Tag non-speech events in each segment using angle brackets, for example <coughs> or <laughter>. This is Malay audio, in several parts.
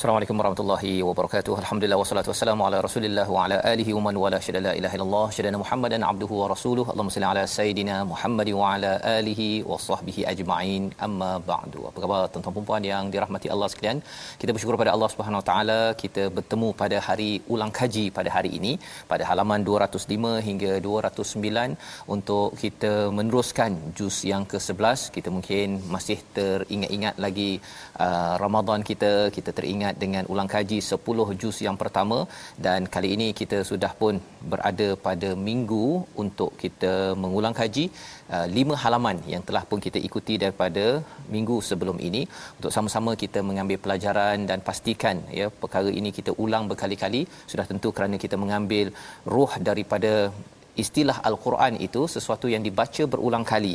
Assalamualaikum warahmatullahi wabarakatuh. Alhamdulillah wassalatu wassalamu ala Rasulillah wa ala alihi wa man wala syada la ilaha illallah syada Muhammadan abduhu wa rasuluh. Allahumma salli ala sayidina Muhammad wa ala alihi wa sahbihi ajma'in. Amma ba'du. Apa khabar tuan-tuan dan puan yang dirahmati Allah sekalian? Kita bersyukur pada Allah Subhanahu wa taala kita bertemu pada hari ulang kaji pada hari ini pada halaman 205 hingga 209 untuk kita meneruskan juz yang ke-11. Kita mungkin masih teringat-ingat lagi uh, Ramadan kita, kita teringat ingat dengan ulang kaji 10 juz yang pertama. Dan kali ini kita sudah pun berada pada minggu untuk kita mengulang kaji uh, lima halaman yang telah pun kita ikuti daripada minggu sebelum ini. Untuk sama-sama kita mengambil pelajaran dan pastikan ya perkara ini kita ulang berkali-kali. Sudah tentu kerana kita mengambil roh daripada istilah al-Quran itu sesuatu yang dibaca berulang kali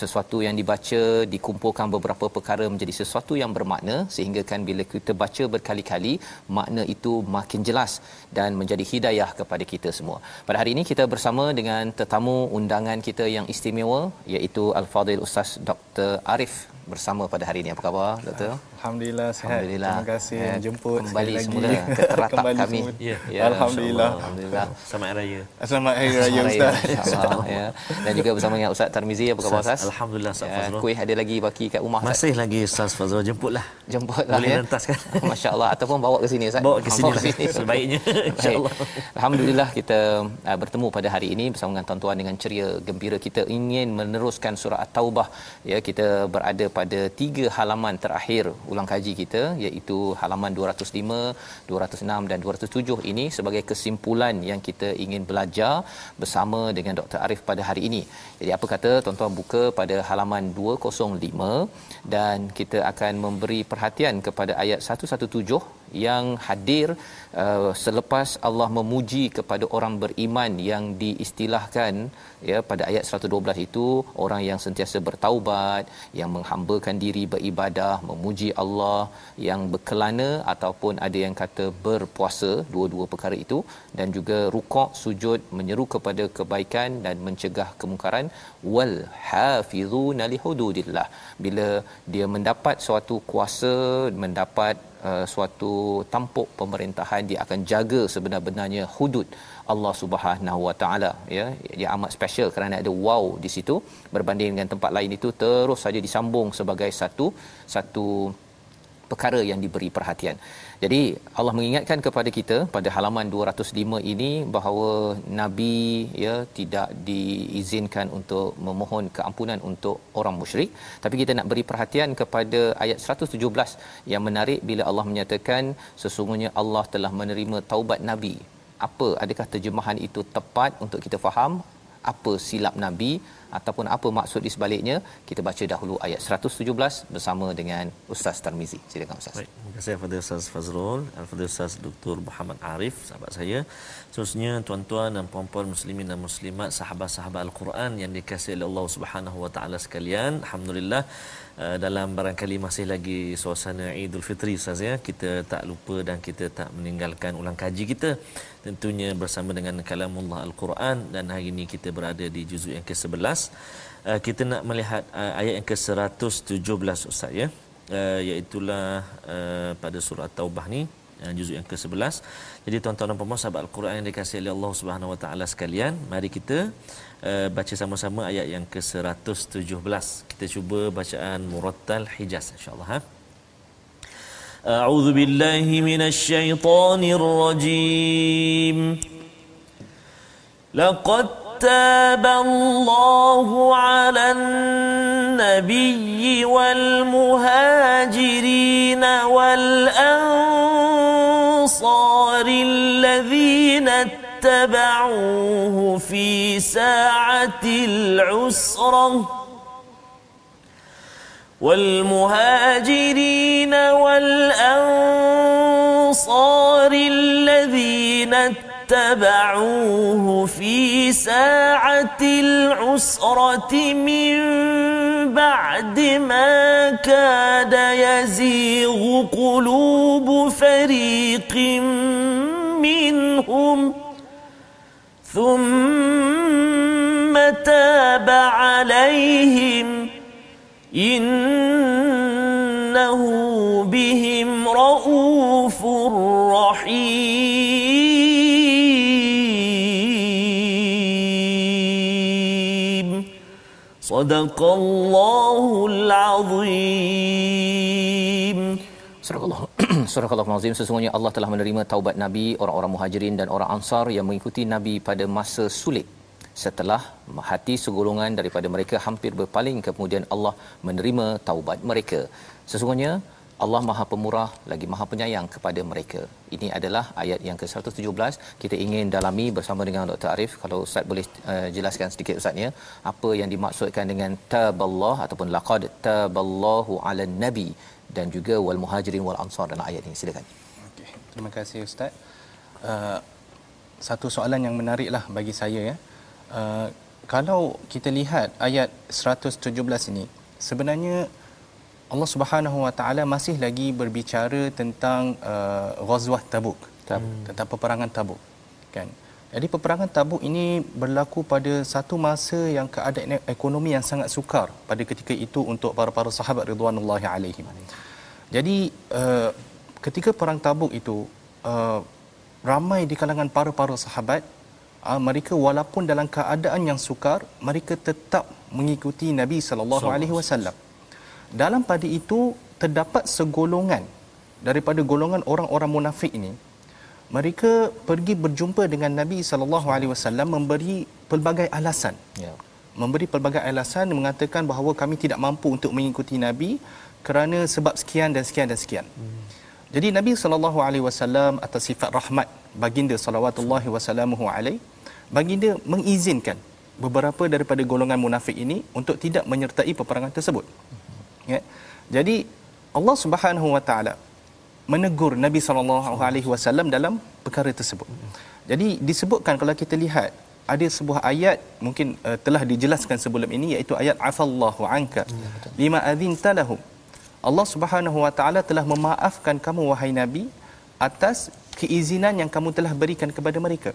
sesuatu yang dibaca dikumpulkan beberapa perkara menjadi sesuatu yang bermakna sehingga kan bila kita baca berkali-kali makna itu makin jelas dan menjadi hidayah kepada kita semua pada hari ini kita bersama dengan tetamu undangan kita yang istimewa iaitu al-Fadil Ustaz Dr Arif bersama pada hari ini apa khabar doktor Alhamdulillah sihat. Alhamdulillah. Terima kasih ya, jemput kembali sekali semula lagi. ke <laughs> teratap Kembali kami. semula. Ya. Ya, Alhamdulillah. Alhamdulillah. Selamat Hari Raya Selamat Hari Raya Selamat Ustaz. InsyaAllah ya. Dan juga bersama dengan Ustaz Tarmizi apa khabar Ustaz? Alhamdulillah Ustaz Ya, Fazrul kuih ada lagi baki kat rumah Ustaz. Masih lagi Ustaz Fazrul jemputlah Jemput lah Boleh ya. rentaskan. <laughs> Masya-Allah ataupun bawa ke sini Ustaz. Bawa ke sini Bawa lah. Sebaiknya <laughs> Baik. InsyaAllah Alhamdulillah kita uh, bertemu pada hari ini bersama dengan tuan-tuan dengan ceria gembira kita ingin meneruskan surah At-Taubah ya kita berada pada tiga halaman terakhir ulang kaji kita iaitu halaman 205, 206 dan 207 ini sebagai kesimpulan yang kita ingin belajar bersama dengan Dr. Arif pada hari ini. Jadi apa kata tuan-tuan buka pada halaman 205 dan kita akan memberi perhatian kepada ayat 117 yang hadir uh, selepas Allah memuji kepada orang beriman yang diistilahkan ya pada ayat 112 itu orang yang sentiasa bertaubat yang menghambakan diri beribadah memuji Allah yang berkelana ataupun ada yang kata berpuasa dua-dua perkara itu dan juga rukuk sujud menyeru kepada kebaikan dan mencegah kemungkaran wal hafizuna lihududillah bila dia mendapat suatu kuasa mendapat uh, suatu tampuk pemerintahan dia akan jaga sebenar-benarnya hudud Allah Subhanahu Wa Taala ya. Dia amat special kerana ada wow di situ. Berbanding dengan tempat lain itu terus saja disambung sebagai satu satu perkara yang diberi perhatian. Jadi Allah mengingatkan kepada kita pada halaman 205 ini bahawa nabi ya tidak diizinkan untuk memohon keampunan untuk orang musyrik tapi kita nak beri perhatian kepada ayat 117 yang menarik bila Allah menyatakan sesungguhnya Allah telah menerima taubat nabi. Apa adakah terjemahan itu tepat untuk kita faham? Apa silap nabi? ataupun apa maksud di sebaliknya kita baca dahulu ayat 117 bersama dengan Ustaz Tarmizi silakan Ustaz Baik, terima kasih kepada Ustaz Fazrul, kepada Ustaz Dr. Muhammad Arif, sahabat saya. Seterusnya tuan-tuan dan puan-puan muslimin dan muslimat, sahabat-sahabat Al-Quran yang dikasihi oleh Allah Subhanahu wa taala sekalian. Alhamdulillah uh, dalam barangkali masih lagi suasana Idul Fitri Ustaz ya. Kita tak lupa dan kita tak meninggalkan ulang kaji kita tentunya bersama dengan kalamullah Al-Quran dan hari ini kita berada di juzuk yang ke-11. Uh, kita nak melihat uh, ayat yang ke-117 Ustaz ya uh, iaitulah uh, pada surah Taubah ni uh, juzuk yang ke-11. Jadi tuan-tuan dan puan-puan sahabat Al-Quran yang dikasihi oleh Allah Subhanahu Wa Taala sekalian, mari kita uh, baca sama-sama ayat yang ke-117. Kita cuba bacaan murattal Hijaz insya-Allah ha. أعوذ بالله من الشيطان الرجيم لقد تاب الله على النبي والمهاجرين والأنصار الذين اتبعوه في ساعة العسرة. والمهاجرين والأنصار الذين اتبعوه في ساعة العسرة من بعد ما كاد يزيغ قلوب فريق منهم. ثم تاب عليهم إنه بهم رؤوف رحيم. صدق الله العظيم. Surah Allah Surah Al-Azim sesungguhnya Allah telah menerima taubat Nabi, orang-orang Muhajirin dan orang Ansar yang mengikuti Nabi pada masa sulit. Setelah hati segolongan daripada mereka hampir berpaling kemudian Allah menerima taubat mereka. Sesungguhnya Allah Maha Pemurah lagi Maha Penyayang kepada mereka. Ini adalah ayat yang ke-117. Kita ingin dalami bersama dengan Dr. Arif kalau Ustaz boleh uh, jelaskan sedikit Ustaz ya, apa yang dimaksudkan dengan taballah ataupun laqad taballahu 'alan nabi dan juga wal muhajirin wal ansar dalam ayat ini. Silakan. Okey, terima kasih Ustaz. Uh, satu soalan yang menariklah bagi saya ya. Uh, kalau kita lihat ayat 117 ini, sebenarnya Allah Subhanahu Wa Taala masih lagi berbicara tentang uh, Ghazwah Tabuk, Hmm. tentang peperangan Tabuk. Kan? Jadi peperangan Tabuk ini berlaku pada satu masa yang keadaan ekonomi yang sangat sukar pada ketika itu untuk para-para sahabat ridwanullahi alaihim. Jadi uh, ketika perang Tabuk itu uh, ramai di kalangan para-para sahabat uh, mereka walaupun dalam keadaan yang sukar mereka tetap mengikuti Nabi sallallahu alaihi wasallam. Dalam pada itu terdapat segolongan daripada golongan orang-orang munafik ini mereka pergi berjumpa dengan Nabi sallallahu alaihi wasallam memberi pelbagai alasan Ya. memberi pelbagai alasan mengatakan bahawa kami tidak mampu untuk mengikuti Nabi kerana sebab sekian dan sekian dan sekian. Hmm. Jadi Nabi sallallahu alaihi wasallam atas sifat rahmat baginda salawatullahi wasallamuhu alaihi baginda mengizinkan beberapa daripada golongan munafik ini untuk tidak menyertai peperangan tersebut. Ya. Jadi Allah Subhanahu wa taala menegur Nabi sallallahu alaihi wasallam dalam perkara tersebut. Jadi disebutkan kalau kita lihat ada sebuah ayat mungkin uh, telah dijelaskan sebelum ini iaitu ayat afallahu anka lima adzinta lahum. Allah Subhanahu wa taala telah memaafkan kamu wahai nabi atas keizinan yang kamu telah berikan kepada mereka.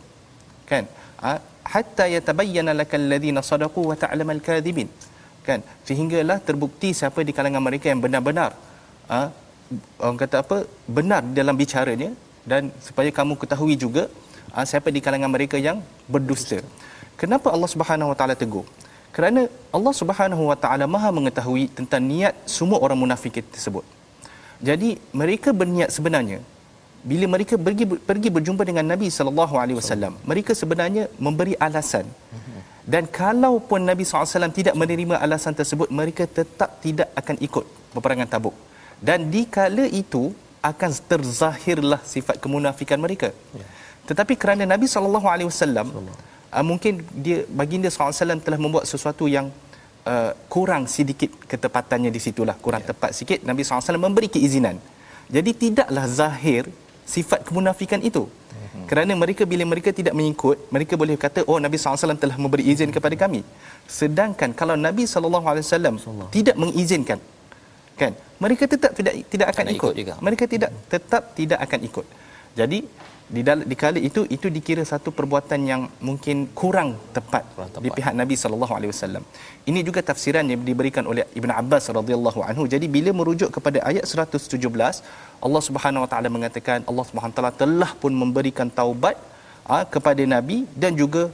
Kan? Ha? Hatta yatabayyana lakal ladzina sadaqu wa ta'lamal kadhibin. Kan? Sehinggalah terbukti siapa di kalangan mereka yang benar-benar ha? Orang kata apa benar dalam bicaranya dan supaya kamu ketahui juga ha, siapa di kalangan mereka yang berdusta. Kenapa Allah Subhanahu Wa Taala tegur? Kerana Allah Subhanahu Wa Taala Maha mengetahui tentang niat semua orang munafik tersebut. Jadi mereka berniat sebenarnya bila mereka pergi pergi berjumpa dengan Nabi sallallahu alaihi wasallam, mereka sebenarnya memberi alasan. Dan kalaupun Nabi SAW tidak menerima alasan tersebut, mereka tetap tidak akan ikut peperangan Tabuk. Dan di kala itu akan terzahirlah sifat kemunafikan mereka. Ya. Tetapi kerana Nabi sallallahu alaihi wasallam uh, mungkin dia baginda SAW telah membuat sesuatu yang uh, kurang sedikit ketepatannya di situlah kurang ya. tepat sikit Nabi SAW memberi keizinan jadi tidaklah zahir sifat kemunafikan itu hmm. kerana mereka bila mereka tidak mengikut mereka boleh kata oh Nabi SAW telah memberi izin kepada kami sedangkan kalau Nabi SAW tidak mengizinkan kan mereka tetap tidak tidak akan ikut, ikut juga. mereka tidak tetap tidak akan ikut jadi di dalam di kali itu itu dikira satu perbuatan yang mungkin kurang tepat, kurang tepat. di pihak Nabi sallallahu alaihi wasallam. Ini juga tafsiran yang diberikan oleh Ibn Abbas radhiyallahu anhu. Jadi bila merujuk kepada ayat 117, Allah Subhanahu wa taala mengatakan Allah Subhanahu wa taala telah pun memberikan taubat ha, kepada Nabi dan juga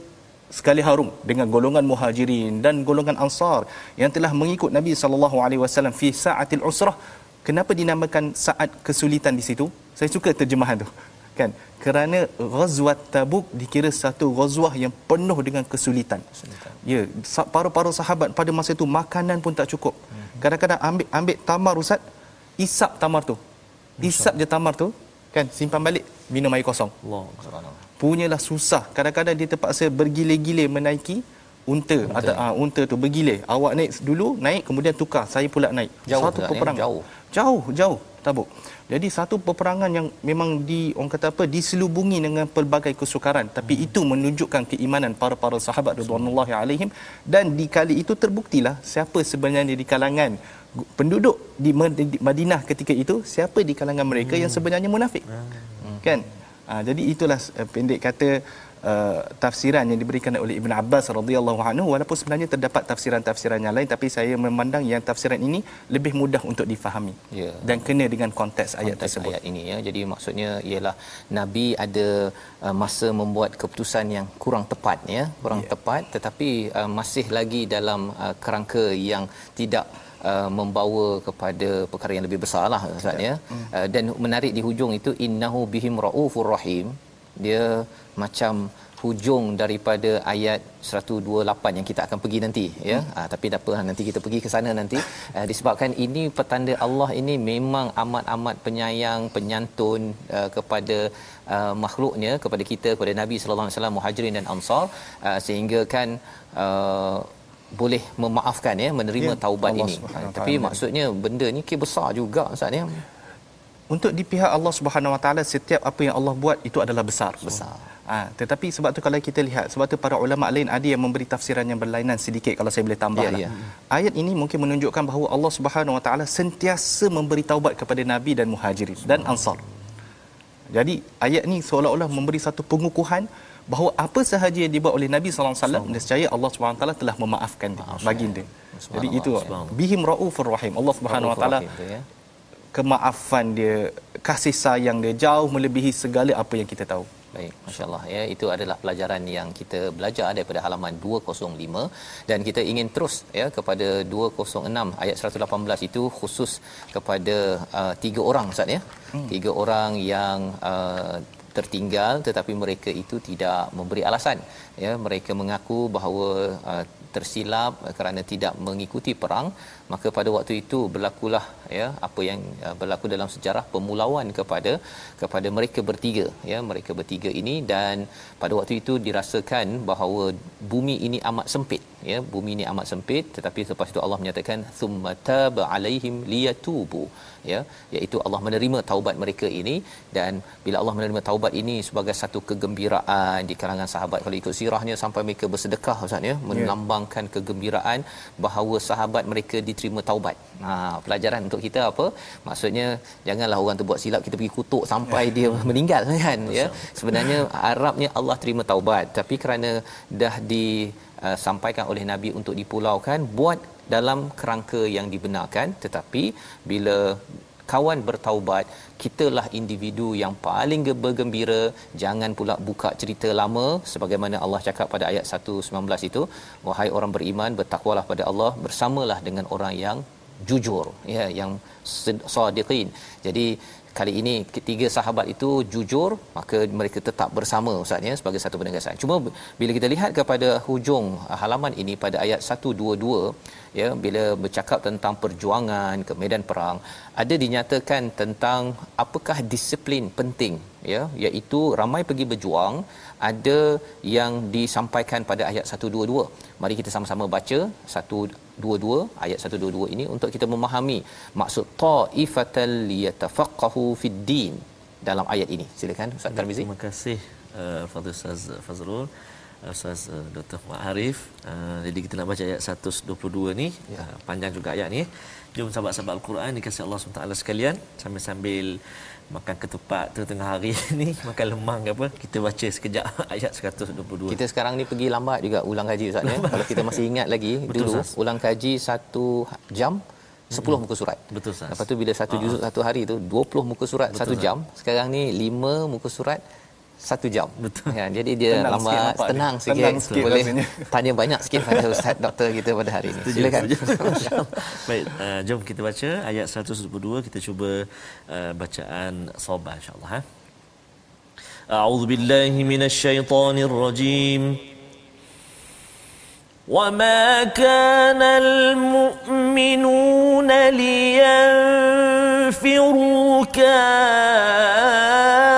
sekali harum dengan golongan muhajirin dan golongan ansar yang telah mengikut Nabi sallallahu alaihi wasallam fi sa'atil usrah. Kenapa dinamakan saat kesulitan di situ? Saya suka terjemahan tu kan? Kerana ghazwat tabuk dikira satu ghazwah yang penuh dengan kesulitan. Ya para-para sahabat pada masa itu makanan pun tak cukup. Mhm. kadang-kadang ambil ambil tamar ustaz isap tamar tu. Isap je tamar tu kan? Simpan balik minum air kosong. Allah punyalah susah. Kadang-kadang dia terpaksa bergilir-gilir menaiki unta. Atau uh, unta tu bergilir awak naik dulu naik kemudian tukar. Saya pula naik. Jauh satu peperangan. Jauh. Jauh jauh. Tabuk. Jadi satu peperangan yang memang di orang kata apa diselubungi dengan pelbagai kesukaran. Tapi hmm. itu menunjukkan keimanan para-para sahabat radhiyallahu alaihim. Dan di kali itu terbuktilah siapa sebenarnya di kalangan penduduk di Madinah ketika itu siapa di kalangan mereka hmm. yang sebenarnya munafik. Hmm. Kan? Ha, jadi itulah uh, pendek kata uh, tafsiran yang diberikan oleh Ibn Abbas radhiyallahu anhu walaupun sebenarnya terdapat tafsiran-tafsiran yang lain tapi saya memandang yang tafsiran ini lebih mudah untuk difahami ya. dan kena dengan konteks ayat konteks tersebut ayat ini ya jadi maksudnya ialah nabi ada uh, masa membuat keputusan yang kurang tepat ya kurang ya. tepat tetapi uh, masih lagi dalam uh, kerangka yang tidak Uh, membawa kepada perkara yang lebih besar lah Ustaz ya. Hmm. Uh, dan menarik di hujung itu innahu bihim raufur rahim dia macam hujung daripada ayat 128 yang kita akan pergi nanti ya hmm. ah, tapi tak apa nanti kita pergi ke sana nanti ah, disebabkan ini petanda Allah ini memang amat-amat penyayang penyantun ah, kepada ah, makhluknya kepada kita kepada Nabi sallallahu alaihi wasallam muhajirin dan ansar ah, sehingga kan ah, boleh memaafkan ya menerima ya, taubat Allah ini tapi maksudnya benda ni ke besar juga ustaz ya untuk di pihak Allah Subhanahu Wa Taala setiap apa yang Allah buat itu adalah besar. Besar. Ha, tetapi sebab tu kalau kita lihat sebab tu para ulama lain ada yang memberi tafsiran yang berlainan sedikit kalau saya boleh tambah ya, ya. Ayat ini mungkin menunjukkan bahawa Allah Subhanahu Wa Taala sentiasa memberi taubat kepada nabi dan muhajirin dan ansar. Jadi ayat ini seolah-olah memberi satu pengukuhan bahawa apa sahaja yang dibuat oleh Nabi sallallahu alaihi wasallam nescaya Allah Subhanahu taala telah memaafkan dia baginda. Jadi itu bihim raufur rahim. Allah Subhanahu wa taala ya kemaafan dia kasih sayang dia jauh melebihi segala apa yang kita tahu Baik, masya-Allah ya itu adalah pelajaran yang kita belajar daripada halaman 205 dan kita ingin terus ya kepada 206 ayat 118 itu khusus kepada uh, tiga orang Ustaz ya. Hmm. Tiga orang yang uh, tertinggal tetapi mereka itu tidak memberi alasan. Ya mereka mengaku bahawa uh, tersilap kerana tidak mengikuti perang. Maka pada waktu itu berlakulah ya apa yang uh, berlaku dalam sejarah pemulauan kepada kepada mereka bertiga. Ya mereka bertiga ini dan pada waktu itu dirasakan bahawa bumi ini amat sempit ya bumi ini amat sempit tetapi selepas itu Allah menyatakan thumma taba alaihim liyatubu ya iaitu Allah menerima taubat mereka ini dan bila Allah menerima taubat ini sebagai satu kegembiraan di kalangan sahabat kalau ikut sirahnya sampai mereka bersedekah ustaz ya, ya. melambangkan yeah. kegembiraan bahawa sahabat mereka diterima taubat ha pelajaran untuk kita apa maksudnya janganlah orang tu buat silap kita pergi kutuk sampai yeah. dia <laughs> meninggal kan Betul. ya sebenarnya harapnya Allah terima taubat tapi kerana dah di uh, sampaikan oleh nabi untuk dipulaukan buat dalam kerangka yang dibenarkan. Tetapi bila kawan bertaubat kitalah individu yang paling bergembira. Jangan pula buka cerita lama sebagaimana Allah cakap pada ayat 119 itu wahai orang beriman bertakwalah pada Allah bersamalah dengan orang yang jujur. Ya yang sadiqin. Jadi kali ini ketiga sahabat itu jujur maka mereka tetap bersama ustaz ya sebagai satu penegasan cuma bila kita lihat kepada hujung uh, halaman ini pada ayat 122 ya bila bercakap tentang perjuangan ke medan perang ada dinyatakan tentang apakah disiplin penting ya iaitu ramai pergi berjuang ada yang disampaikan pada ayat 122 mari kita sama-sama baca 122 ayat 122 ini untuk kita memahami maksud taifatal liyatafaqahu fid din dalam ayat ini silakan ustaz Tarmizi Terima kasih uh, Fadil Ustaz Fazrul Ustaz uh, Dr. Muhammad Arif uh, jadi kita nak baca ayat 122 ni ya. uh, panjang juga ayat ni jom sahabat-sahabat Al-Quran dikasih Allah SWT sekalian sambil-sambil makan ketupat tu tengah hari <laughs> ni makan lemang ke apa kita baca sekejap <laughs> ayat 122 kita sekarang ni pergi lambat juga ulang kaji ustaz ya kalau kita masih ingat lagi <laughs> Betul, dulu Ustaz. ulang kaji satu jam 10 muka surat. Betul, Ustaz. Lepas tu bila satu juzuk satu hari tu 20 muka surat Betul, satu jam. Sekarang ni 5 muka surat satu jam. Betul. Ya, jadi dia Tenang sikit lambat, nampak dia. tenang sikit. Tenang sikit Boleh rasanya. tanya banyak sikit pada ustaz doktor kita pada hari ini. Setuju, Silakan. setuju. <laughs> Baik, uh, jom kita baca ayat 122 kita cuba uh, bacaan sabar insya-Allah ha. A'udzu billahi minasyaitonir rajim. وما كان المؤمنون لينفروا كافة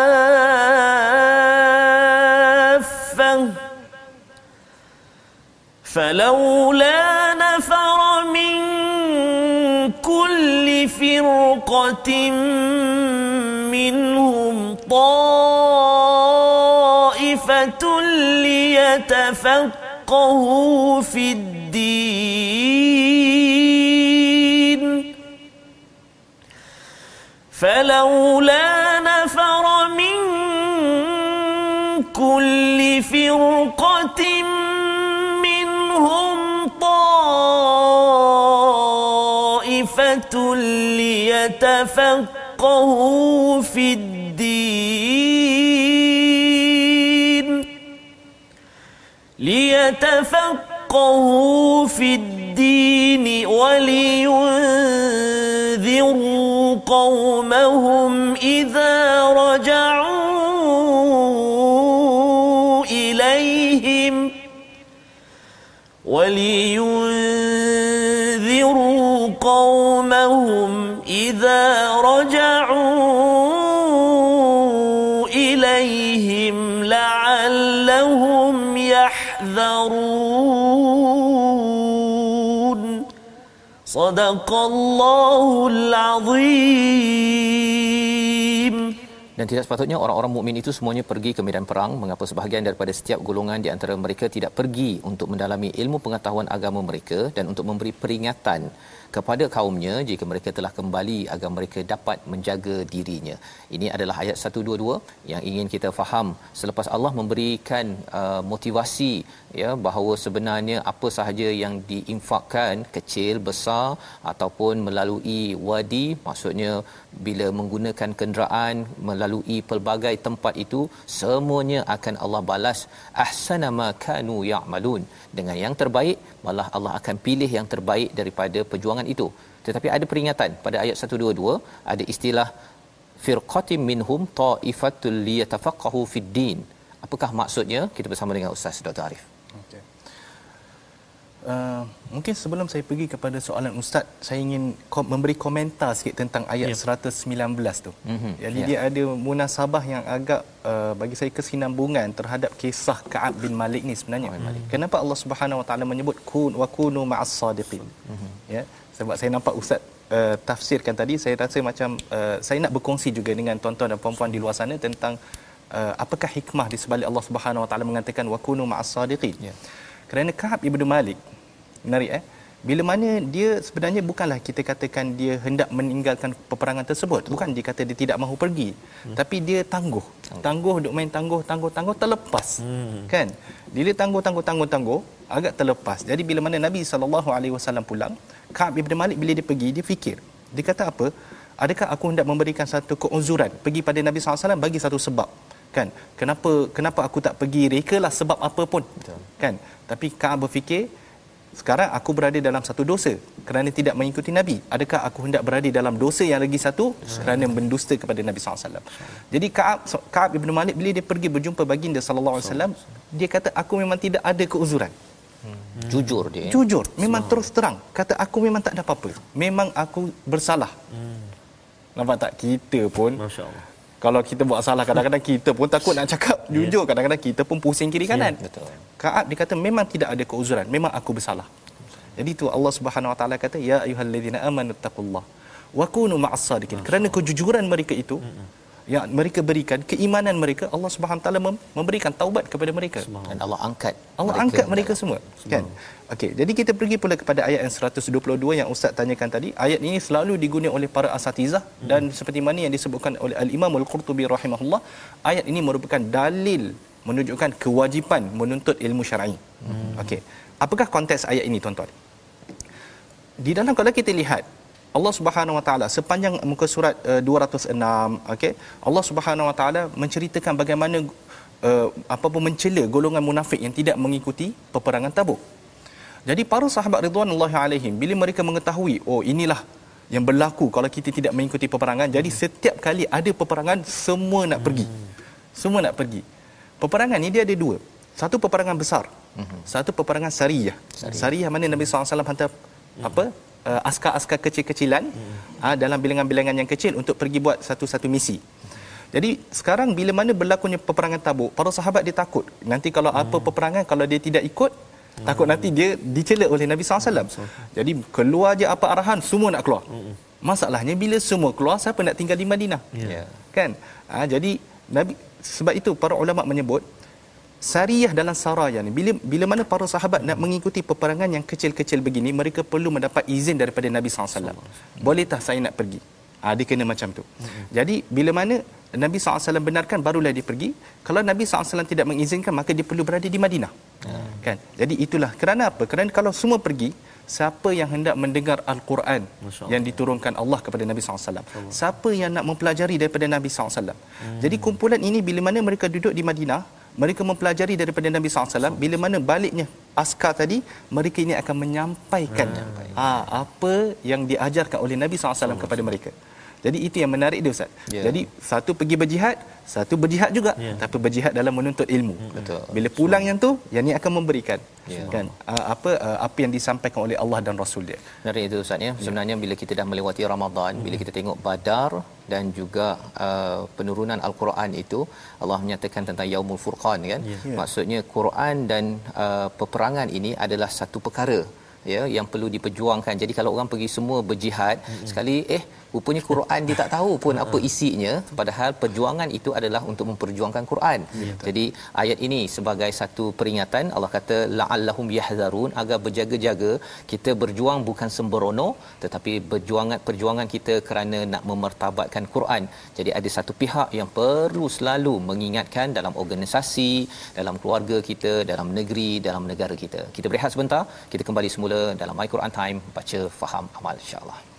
فلولا نفر من كل فرقة منهم طائفة ليتفقهوا في الدين. فلولا نفر من كل فرقة منهم ليتفقهوا في الدين. ليتفقهوا في الدين ولينذروا قومهم إذا رجعوا إليهم. ولينذروا إذا رجعوا إليهم لعلهم يحذرون صدق الله العظيم Dan tidak sepatutnya orang-orang mukmin itu semuanya pergi ke medan perang mengapa sebahagian daripada setiap golongan di antara mereka tidak pergi untuk mendalami ilmu pengetahuan agama mereka dan untuk memberi peringatan kepada kaumnya jika mereka telah kembali agar mereka dapat menjaga dirinya. Ini adalah ayat 122 yang ingin kita faham. Selepas Allah memberikan uh, motivasi ya bahawa sebenarnya apa sahaja yang diinfakkan kecil besar ataupun melalui wadi maksudnya bila menggunakan kenderaan melalui pelbagai tempat itu semuanya akan Allah balas. Ahsana ma kanu ya'malun. Dengan yang terbaik malah Allah akan pilih yang terbaik daripada perjuangan itu tetapi ada peringatan pada ayat 122 ada istilah firqatin minhum ta'ifatul liyatafaqahu fid din apakah maksudnya kita bersama dengan ustaz Dr Arif Okey. Uh, mungkin sebelum saya pergi kepada soalan ustaz saya ingin kom- memberi komentar sikit tentang ayat Ya. yeah. 119 tu. Mhm, Mm-hmm. Jadi ya. dia ada munasabah yang agak uh, bagi saya kesinambungan terhadap kisah Ka'ab bin Malik ni sebenarnya. Oh, Malik. Kenapa Allah Subhanahu Wa Taala menyebut kun wa kunu ma'as sadiqin? Mm-hmm. Ya, sebab saya nampak ustaz uh, tafsirkan tadi saya rasa macam uh, saya nak berkongsi juga dengan tuan-tuan dan puan-puan di luar sana tentang uh, apakah hikmah di sebalik Allah Subhanahu Wa Taala mengatakan wa kunu ma'as sadiqin. Ya. Kerana Ka'ab ibnu Malik menarik eh? Bila mana dia sebenarnya bukanlah kita katakan dia hendak meninggalkan peperangan tersebut. Bukan dia kata dia tidak mahu pergi. Hmm. tapi dia tangguh. Tangguh duk main tangguh tangguh tangguh terlepas. Hmm. kan? Bila tangguh tangguh tangguh tangguh agak terlepas. Jadi bila mana Nabi sallallahu alaihi wasallam pulang Ka'ab ibnu Malik bila dia pergi dia fikir dia kata apa adakah aku hendak memberikan satu keuzuran pergi pada Nabi sallallahu alaihi wasallam bagi satu sebab kan kenapa kenapa aku tak pergi rekalah sebab apa pun Betul. kan tapi Ka'ab berfikir sekarang aku berada dalam satu dosa kerana tidak mengikuti Nabi. Adakah aku hendak berada dalam dosa yang lagi satu kerana mendusta kepada Nabi SAW? Jadi Kaab Kaab ibn Malik bila dia pergi berjumpa baginda sallallahu alaihi wasallam, dia kata aku memang tidak ada keuzuran. Hmm. Jujur dia. Jujur, memang terus terang. Kata aku memang tak ada apa-apa. Memang aku bersalah. Hmm. Nampak tak? Kita pun Masya-Allah. Kalau kita buat salah kadang-kadang kita pun takut nak cakap <laughs> yeah. jujur kadang-kadang kita pun pusing kiri kanan. Yeah, betul. Kaab dia kata memang tidak ada keuzuran, memang aku bersalah. Jadi tu Allah Subhanahu Wa Taala kata ya ayyuhallazina amanu taqullah wa kunu ma'as sadiqin. Kerana kejujuran mereka itu mm-hmm yang mereka berikan keimanan mereka Allah Subhanahu taala memberikan taubat kepada mereka. Dan Allah angkat Allah mereka angkat mereka semua kan? Okey jadi kita pergi pula kepada ayat yang 122 yang ustaz tanyakan tadi. Ayat ini selalu digunakan oleh para asatizah hmm. dan seperti mana yang disebutkan oleh al-Imam al-Qurtubi rahimahullah ayat ini merupakan dalil menunjukkan kewajipan menuntut ilmu syar'i. Hmm. okey apakah konteks ayat ini tuan-tuan? Di dalam kalau kita lihat Allah Subhanahu Wa Taala sepanjang muka surat uh, 206 okey Allah Subhanahu Wa Taala menceritakan bagaimana uh, apa pun mencela golongan munafik yang tidak mengikuti peperangan Tabuk. Jadi para sahabat ridwanullahi alaihim bila mereka mengetahui oh inilah yang berlaku kalau kita tidak mengikuti peperangan jadi setiap kali ada peperangan semua nak pergi. Semua nak pergi. Peperangan ni dia ada dua. Satu peperangan besar. Mhm. Satu peperangan sariyah. Sariyah mana Nabi SAW hantar apa uh, askar-askar kecil-kecilan hmm. uh, dalam bilangan-bilangan yang kecil untuk pergi buat satu-satu misi. Jadi sekarang bila mana berlakunya peperangan Tabuk, para sahabat dia takut. Nanti kalau hmm. apa peperangan kalau dia tidak ikut, hmm. takut nanti dia dicela oleh Nabi SAW. Hmm. Jadi keluar je apa arahan, semua nak keluar. Hmm. Masalahnya bila semua keluar, siapa nak tinggal di Madinah? Yeah. Kan? Ha, jadi Nabi sebab itu para ulama menyebut Sariyah dalam saraya ni bila bila mana para sahabat nak mengikuti peperangan yang kecil-kecil begini mereka perlu mendapat izin daripada Nabi SAW boleh tak saya nak pergi? Ha, dia kena macam tu. Jadi bila mana Nabi SAW benarkan barulah dia pergi. Kalau Nabi SAW tidak mengizinkan maka dia perlu berada di Madinah. Hmm. kan? Jadi itulah. Kerana apa? Kerana kalau semua pergi siapa yang hendak mendengar al-Quran yang diturunkan Allah kepada Nabi SAW siapa yang nak mempelajari daripada Nabi SAW hmm. jadi kumpulan ini bila mana mereka duduk di Madinah mereka mempelajari daripada Nabi SAW bila mana baliknya askar tadi mereka ini akan menyampaikan hmm. ha, apa yang diajarkan oleh Nabi SAW kepada mereka jadi itu yang menarik dia Ustaz. Yeah. Jadi satu pergi berjihad, satu berjihad juga yeah. tapi berjihad dalam menuntut ilmu. Hmm. Betul. Bila pulang yang tu, yang ni akan memberikan yeah. kan uh, apa uh, apa yang disampaikan oleh Allah dan Rasul dia. Menarik itu Ustaz ya. Sebenarnya bila kita dah melewati Ramadan, hmm. bila kita tengok Badar dan juga uh, penurunan al-Quran itu Allah menyatakan tentang Yaumul Furqan kan. Yeah. Yeah. Maksudnya Quran dan uh, peperangan ini adalah satu perkara ya yang perlu diperjuangkan. Jadi kalau orang pergi semua berjihad hmm. sekali eh rupanya Quran dia tak tahu pun apa isinya padahal perjuangan itu adalah untuk memperjuangkan Quran. Ya, Jadi ayat ini sebagai satu peringatan Allah kata la'allahum yahzarun agar berjaga-jaga kita berjuang bukan sembrono tetapi perjuangan perjuangan kita kerana nak memertabatkan Quran. Jadi ada satu pihak yang perlu selalu mengingatkan dalam organisasi, dalam keluarga kita, dalam negeri, dalam negara kita. Kita berehat sebentar, kita kembali semula dalam My Quran Time baca faham amal insya-Allah.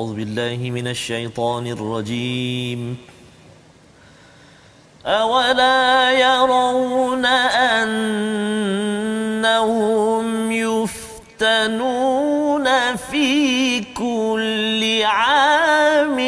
أعوذ بالله من الشيطان الرجيم. أولا يرون أنهم يفتنون في كل عام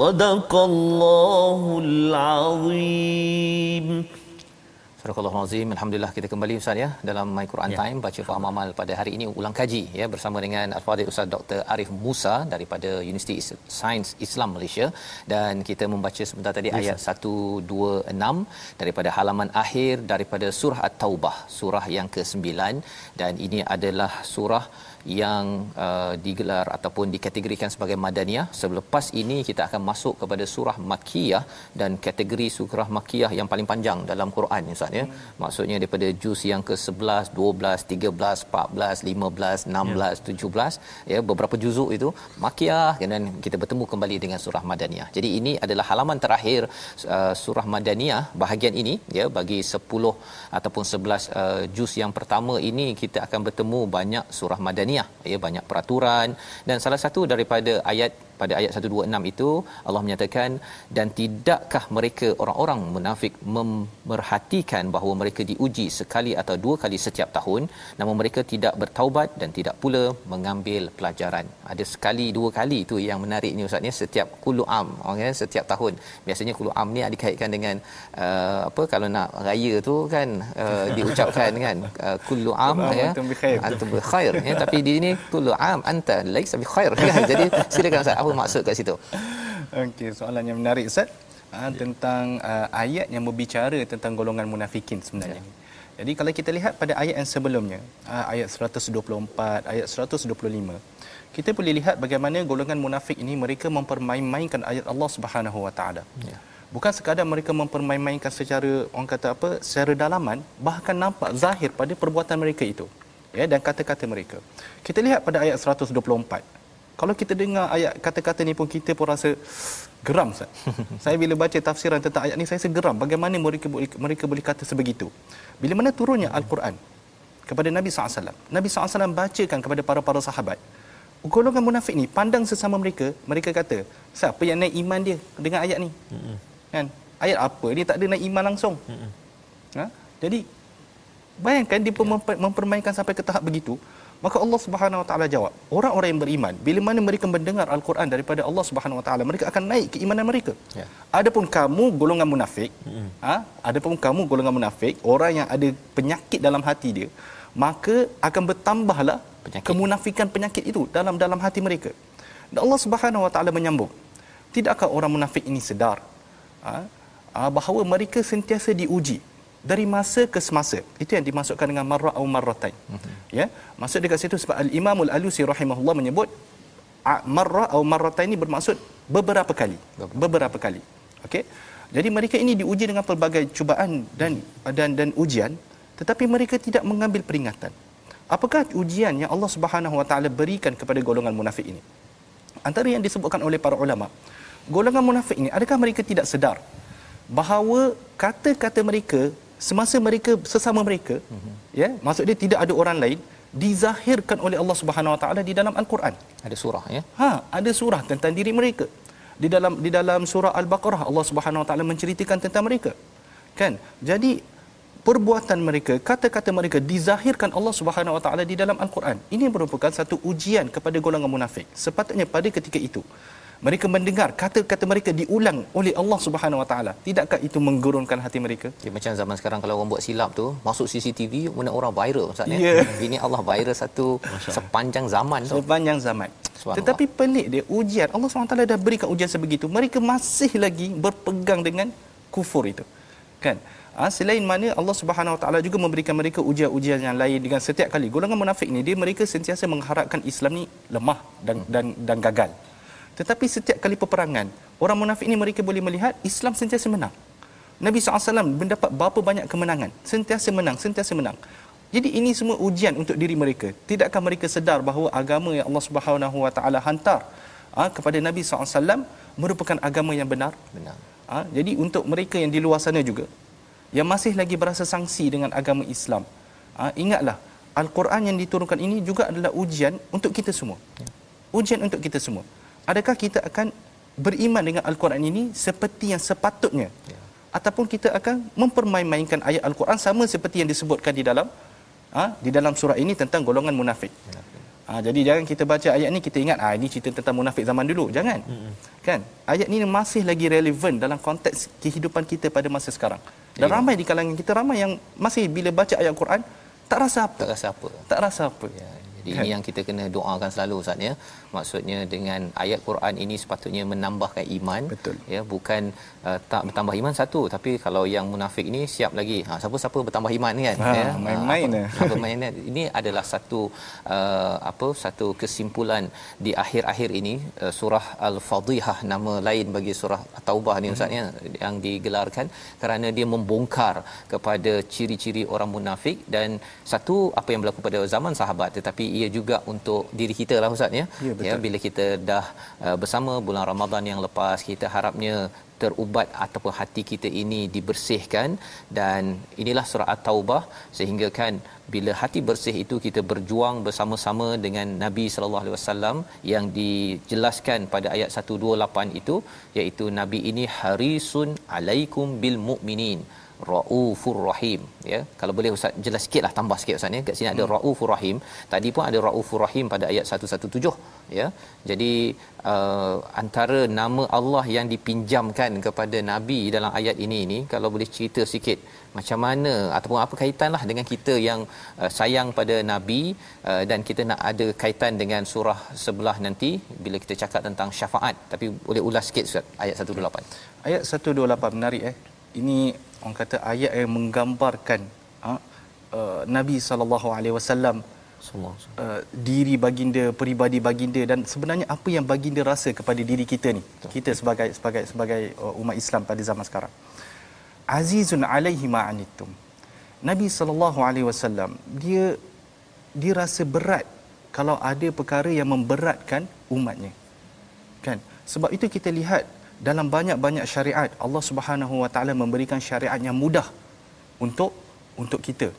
صدق الله العظيم Surah Al-Azim. Alhamdulillah kita kembali Ustaz ya dalam My Quran ya. Time baca faham amal pada hari ini ulang kaji ya bersama dengan Al-Fadhil Ustaz Dr. Arif Musa daripada Universiti Sains Islam Malaysia dan kita membaca sebentar tadi yes, ayat 126 daripada halaman akhir daripada surah At-Taubah surah yang ke-9 dan ini adalah surah yang uh, digelar ataupun dikategorikan sebagai madaniyah. Selepas ini kita akan masuk kepada surah makkiyah dan kategori surah makkiyah yang paling panjang dalam Quran Ustaz ya. Maksudnya daripada juz yang ke-11 12 13 14 15 16 17 ya. beberapa juzuk itu makkiyah dan kita bertemu kembali dengan surah madaniyah. Jadi ini adalah halaman terakhir uh, surah madaniyah. Bahagian ini ya bagi 10 ataupun 11 uh, juz yang pertama ini kita akan bertemu banyak surah madaniyah ya banyak peraturan. Dan salah satu daripada ayat pada ayat 126 itu Allah menyatakan dan tidakkah mereka orang-orang munafik memerhatikan bahawa mereka diuji sekali atau dua kali setiap tahun? Namun mereka tidak bertaubat dan tidak pula mengambil pelajaran. Ada sekali dua kali itu yang menarik ni ustaz ni setiap kulu am okay? setiap tahun. Biasanya kulu am ni dikaitkan dengan uh, apa kalau nak raya tu kan uh, <laughs> diucapkan kan uh, kulu am ya. antum bi khair. Ya. Tapi di sini kulu am anta laisa bi khair kan <laughs> jadi silakan ustaz. Apa maksud kat situ? <laughs> Okey, soalan yang menarik Ustaz. Ha, tentang uh, ayat yang berbicara tentang golongan munafikin sebenarnya. Ya. Jadi kalau kita lihat pada ayat yang sebelumnya, uh, ayat 124, ayat 125, kita boleh lihat bagaimana golongan munafik ini mereka mempermain-mainkan ayat Allah Subhanahu Wa Taala. Ya. Bukan sekadar mereka mempermain-mainkan secara orang kata apa, secara dalaman, bahkan nampak zahir pada perbuatan mereka itu. Ya dan kata-kata mereka. Kita lihat pada ayat 124 kalau kita dengar ayat kata-kata ni pun kita pun rasa geram Ustaz. <laughs> saya bila baca tafsiran tentang ayat ni saya segeram bagaimana mereka mereka boleh kata sebegitu. Bila mana turunnya al-Quran kepada Nabi SAW. Nabi SAW bacakan kepada para-para sahabat. Golongan munafik ni pandang sesama mereka, mereka kata, siapa yang naik iman dia dengan ayat ni? Mm-hmm. Kan? Ayat apa? Dia tak ada naik iman langsung. Mm-hmm. Ha? Jadi bayangkan dia ya. mempermainkan sampai ke tahap begitu. Maka Allah Subhanahu Wa Taala jawab, orang-orang yang beriman, bila mana mereka mendengar Al-Quran daripada Allah Subhanahu Wa Taala, mereka akan naik keimanan mereka. Ya. Adapun kamu golongan munafik, mm-hmm. ha? adapun kamu golongan munafik, orang yang ada penyakit dalam hati dia, maka akan bertambahlah penyakit. kemunafikan penyakit itu dalam dalam hati mereka. Dan Allah Subhanahu Wa Taala menyambung, tidakkah orang munafik ini sedar ha? ha bahawa mereka sentiasa diuji dari masa ke semasa. Itu yang dimasukkan dengan marra atau marratain. Mm-hmm. ya maksud dekat situ sebab al imam al alusi rahimahullah menyebut marra atau marratain ini bermaksud beberapa kali beberapa. kali. Okey jadi mereka ini diuji dengan pelbagai cubaan dan dan dan ujian tetapi mereka tidak mengambil peringatan. Apakah ujian yang Allah Subhanahu wa taala berikan kepada golongan munafik ini? Antara yang disebutkan oleh para ulama golongan munafik ini adakah mereka tidak sedar bahawa kata-kata mereka semasa mereka sesama mereka mm-hmm. ya maksud dia tidak ada orang lain dizahirkan oleh Allah Subhanahu Wa Taala di dalam Al-Quran. Ada surah ya. Ha ada surah tentang diri mereka. Di dalam di dalam surah Al-Baqarah Allah Subhanahu Wa Taala menceritakan tentang mereka. Kan? Jadi perbuatan mereka kata-kata mereka dizahirkan Allah Subhanahu Wa Taala di dalam Al-Quran. Ini merupakan satu ujian kepada golongan munafik. Sepatutnya pada ketika itu mereka mendengar kata-kata mereka diulang oleh Allah Subhanahu Wa Taala. Tidakkah itu menggurunkan hati mereka? Ya, macam zaman sekarang kalau orang buat silap tu masuk CCTV mana orang viral ustaz ya? <laughs> Yeah. ini Allah viral satu sepanjang zaman tu. Sepanjang zaman. Tetapi pelik dia ujian. Allah SWT dah berikan ujian sebegitu. Mereka masih lagi berpegang dengan kufur itu. Kan? Ha, selain mana Allah Subhanahu Wa Taala juga memberikan mereka ujian-ujian yang lain dengan setiap kali. Golongan munafik ni dia mereka sentiasa mengharapkan Islam ni lemah dan dan dan gagal. Tetapi setiap kali peperangan, orang munafik ini mereka boleh melihat Islam sentiasa menang. Nabi SAW mendapat berapa banyak kemenangan. Sentiasa menang, sentiasa menang. Jadi ini semua ujian untuk diri mereka. Tidakkah mereka sedar bahawa agama yang Allah Subhanahu Wa Taala hantar ha, kepada Nabi SAW merupakan agama yang benar? Benar. Ha, jadi untuk mereka yang di luar sana juga, yang masih lagi berasa sangsi dengan agama Islam, ha, ingatlah Al-Quran yang diturunkan ini juga adalah ujian untuk kita semua. Ya. Ujian untuk kita semua adakah kita akan beriman dengan al-Quran ini seperti yang sepatutnya ya. ataupun kita akan mempermain-mainkan ayat al-Quran sama seperti yang disebutkan di dalam ha, di dalam surah ini tentang golongan munafik. Ha, Ha, jadi jangan kita baca ayat ni kita ingat ah ini cerita tentang munafik zaman dulu. Jangan. Mm-hmm. Kan? Ayat ni masih lagi relevan dalam konteks kehidupan kita pada masa sekarang. Dan ya. ramai di kalangan kita ramai yang masih bila baca ayat Quran tak rasa apa. Tak rasa apa. Tak rasa apa. Ya. Jadi kan? ini yang kita kena doakan selalu Ustaz ya. Maksudnya dengan ayat Quran ini sepatutnya menambahkan iman Betul. ya bukan uh, tak bertambah iman satu tapi kalau yang munafik ini siap lagi. Ha siapa-siapa bertambah iman kan ha, ya. Main-main apa, apa main <laughs> ini adalah satu uh, apa satu kesimpulan di akhir-akhir ini uh, surah Al-Fadhihah nama lain bagi surah Taubah ni Ustaz ya hmm. yang digelarkan kerana dia membongkar kepada ciri-ciri orang munafik dan satu apa yang berlaku pada zaman sahabat tetapi ia juga untuk diri kita lah Ustaz ya. ya, ya bila kita dah uh, bersama bulan Ramadan yang lepas kita harapnya terubat ataupun hati kita ini dibersihkan dan inilah surah at-taubah. Sehingga kan bila hati bersih itu kita berjuang bersama-sama dengan Nabi sallallahu alaihi wasallam yang dijelaskan pada ayat 128 itu iaitu nabi ini harisun alaikum bil mukminin raufur rahim ya. Kalau boleh ustaz jelas sikitlah tambah sikit ustaz ya kat sini ada hmm. raufur rahim. Tadi pun ada raufur rahim pada ayat 117 ya. Jadi uh, antara nama Allah yang dipinjamkan kepada nabi dalam ayat ini ini kalau boleh cerita sikit macam mana ataupun apa kaitanlah dengan kita yang uh, sayang pada nabi uh, dan kita nak ada kaitan dengan surah sebelah nanti bila kita cakap tentang syafaat. Tapi boleh ulas sikit ustaz ayat 128 ayat 128 menarik eh. Ini orang kata ayat yang menggambarkan ha, uh, Nabi sallallahu alaihi wasallam uh, diri baginda peribadi baginda dan sebenarnya apa yang baginda rasa kepada diri kita ni. Betul. kita sebagai sebagai sebagai uh, umat Islam pada zaman sekarang. Azizun alaihi ma'anittum Nabi sallallahu alaihi wasallam dia dia rasa berat kalau ada perkara yang memberatkan umatnya. Kan? Sebab itu kita lihat dalam banyak-banyak syariat Allah Subhanahu Wa Taala memberikan syariat yang mudah untuk untuk kita.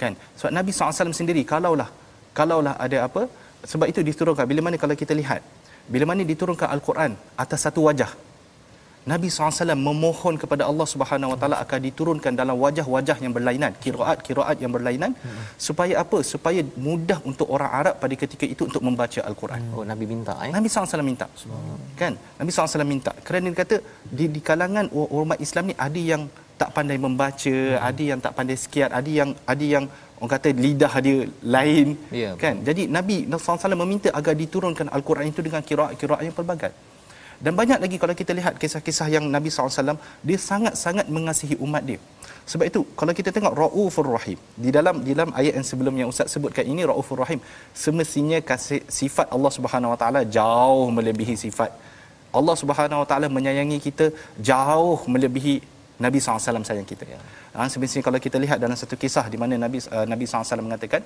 Kan? Sebab Nabi SAW sendiri kalaulah kalaulah ada apa sebab itu diturunkan. Bila mana kalau kita lihat bila mana diturunkan al-Quran atas satu wajah Nabi SAW memohon kepada Allah Subhanahu Wa Taala akan diturunkan dalam wajah-wajah yang berlainan, kiraat-kiraat yang berlainan hmm. supaya apa? Supaya mudah untuk orang Arab pada ketika itu untuk membaca Al-Quran. Hmm. Oh, Nabi minta eh? Nabi SAW minta. Hmm. Kan? Nabi SAW minta. Kerana dia kata di, di kalangan umat Islam ni ada yang tak pandai membaca, hmm. ada yang tak pandai sekian, ada yang ada yang orang kata lidah dia lain yeah, kan. Betul. Jadi Nabi SAW meminta agar diturunkan Al-Quran itu dengan kiraat-kiraat yang pelbagai. Dan banyak lagi kalau kita lihat kisah-kisah yang Nabi SAW, dia sangat-sangat mengasihi umat dia. Sebab itu, kalau kita tengok Ra'ufur Rahim, di dalam di dalam ayat yang sebelum yang Ustaz sebutkan ini, Ra'ufur Rahim, semestinya kasih sifat Allah Subhanahu Wa Taala jauh melebihi sifat Allah Subhanahu Wa Taala menyayangi kita jauh melebihi Nabi SAW sayang kita. Ya. Ha, semestinya kalau kita lihat dalam satu kisah di mana Nabi uh, Nabi SAW mengatakan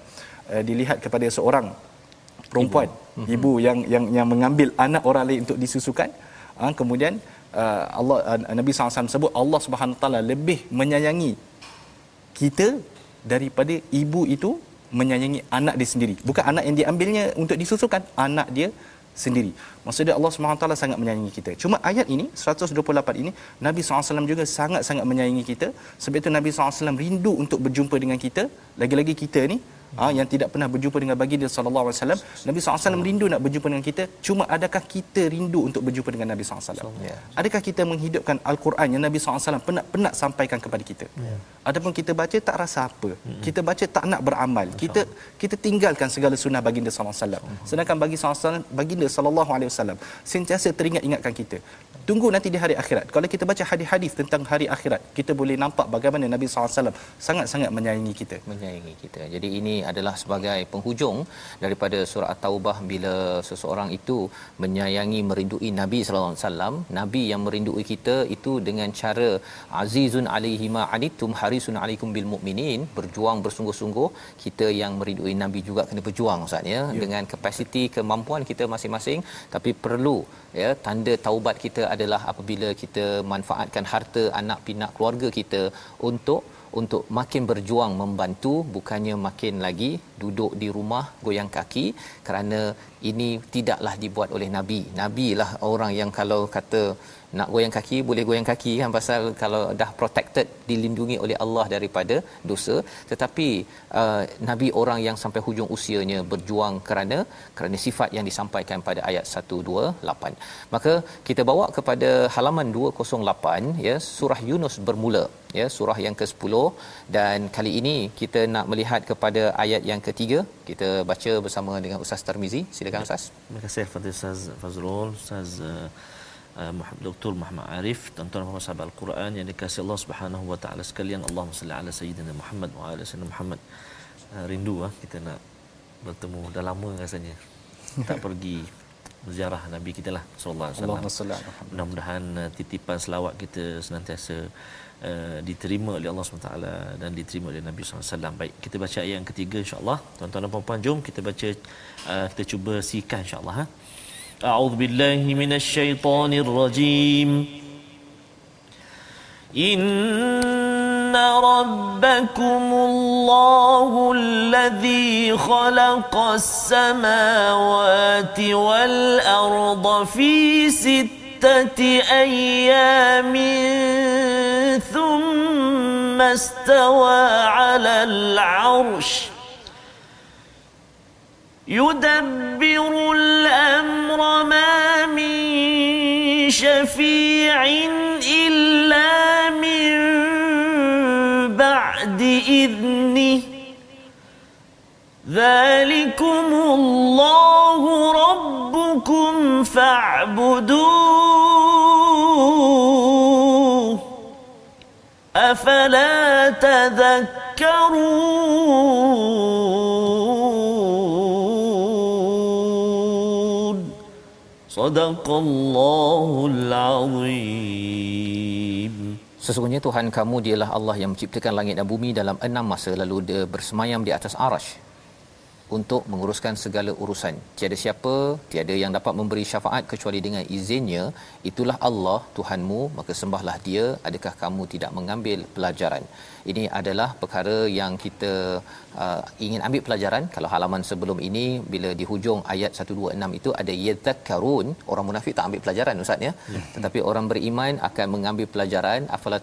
uh, dilihat kepada seorang perempuan ibu, ibu yang yang yang mengambil anak orang lain untuk disusukan ha, kemudian uh, Allah uh, Nabi SAW sebut Allah taala lebih menyayangi kita daripada ibu itu menyayangi anak dia sendiri bukan anak yang diambilnya untuk disusukan anak dia sendiri. Maksudnya Allah SWT sangat menyayangi kita. Cuma ayat ini, 128 ini, Nabi SAW juga sangat-sangat menyayangi kita. Sebab itu Nabi SAW rindu untuk berjumpa dengan kita. Lagi-lagi kita ni, ha, yang tidak pernah berjumpa dengan baginda sallallahu alaihi wasallam Nabi SAW rindu nak berjumpa dengan kita. Cuma adakah kita rindu untuk berjumpa dengan Nabi SAW yeah. adakah kita menghidupkan Al-Quran yang Nabi SAW pernah pernah sampaikan kepada kita? Yeah. adapun kita baca tak rasa apa? Mm-hmm. kita baca tak nak beramal. Kita kita tinggalkan segala sunnah baginda sallallahu alaihi wasallam. Sedangkan bagi SAW baginda sallallahu alaihi wasallam sentiasa teringat ingatkan kita. Tunggu nanti di hari akhirat. Kalau kita baca hadis-hadis tentang hari akhirat kita boleh nampak bagaimana Nabi SAW sangat-sangat menyayangi kita. Menyayangi kita. Jadi ini adalah sebagai penghujung daripada surah at-taubah bila seseorang itu menyayangi merindui Nabi sallallahu alaihi wasallam. Nabi yang merindui kita itu dengan cara azizun alaihi ma anittum harisun alaikum bil mukminin berjuang bersungguh-sungguh. Kita yang merindui nabi juga kena berjuang ustaz ya, ya. dengan kapasiti kemampuan kita masing-masing. Tapi perlu ya tanda taubat kita adalah apabila kita manfaatkan harta anak pinak keluarga kita untuk untuk makin berjuang membantu bukannya makin lagi duduk di rumah goyang kaki kerana ini tidaklah dibuat oleh nabi. Nabi lah orang yang kalau kata nak goyang kaki boleh goyang kaki kan pasal kalau dah protected dilindungi oleh Allah daripada dosa. Tetapi uh, nabi orang yang sampai hujung usianya berjuang kerana kerana sifat yang disampaikan pada ayat 128 maka kita bawa kepada halaman 208 ya surah Yunus bermula ya surah yang ke-10 dan kali ini kita nak melihat kepada ayat yang ketiga. Kita baca bersama dengan Ustaz Tarmizi. Silakan Ustaz. Terima kasih kepada Ustaz Fazrul, Ustaz uh, Dr. Muhammad Arif, tuan-tuan dan sahabat Al-Quran yang dikasihi Allah Subhanahu wa taala sekalian. Allahumma salli ala sayyidina Muhammad wa ala sayyidina Muhammad. Uh, rindu ah kita nak bertemu dah lama rasanya. Tak pergi ziarah Nabi kita lah sallallahu alaihi Allahumma wasallam. Muhammad. Mudah-mudahan uh, titipan selawat kita senantiasa uh, diterima oleh Allah SWT dan diterima oleh Nabi SAW. Baik, kita baca ayat yang ketiga insyaAllah. Tuan-tuan dan puan-puan, jom kita baca, uh, kita cuba sikan insyaAllah. Ha? أعوذ بالله من الشيطان الرجيم. إن ربكم الله الذي خلق السماوات والأرض في ستة أيام ثم استوى على العرش يدبر الأمر ما من شفيع إلا من بعد إذنه. ذلكم الله ربكم فاعبدوه. أفلا تذكرون؟ صدق الله العظيم Sesungguhnya Tuhan kamu dialah Allah yang menciptakan langit dan bumi dalam enam masa lalu dia bersemayam di atas arash untuk menguruskan segala urusan. Tiada siapa, tiada yang dapat memberi syafaat kecuali dengan izinnya. Itulah Allah Tuhanmu, maka sembahlah dia. Adakah kamu tidak mengambil pelajaran? Ini adalah perkara yang kita uh, ingin ambil pelajaran. Kalau halaman sebelum ini bila di hujung ayat 126 itu ada yadhakkarun, orang munafik tak ambil pelajaran ustaz ya. ya. Tetapi orang beriman akan mengambil pelajaran. Afala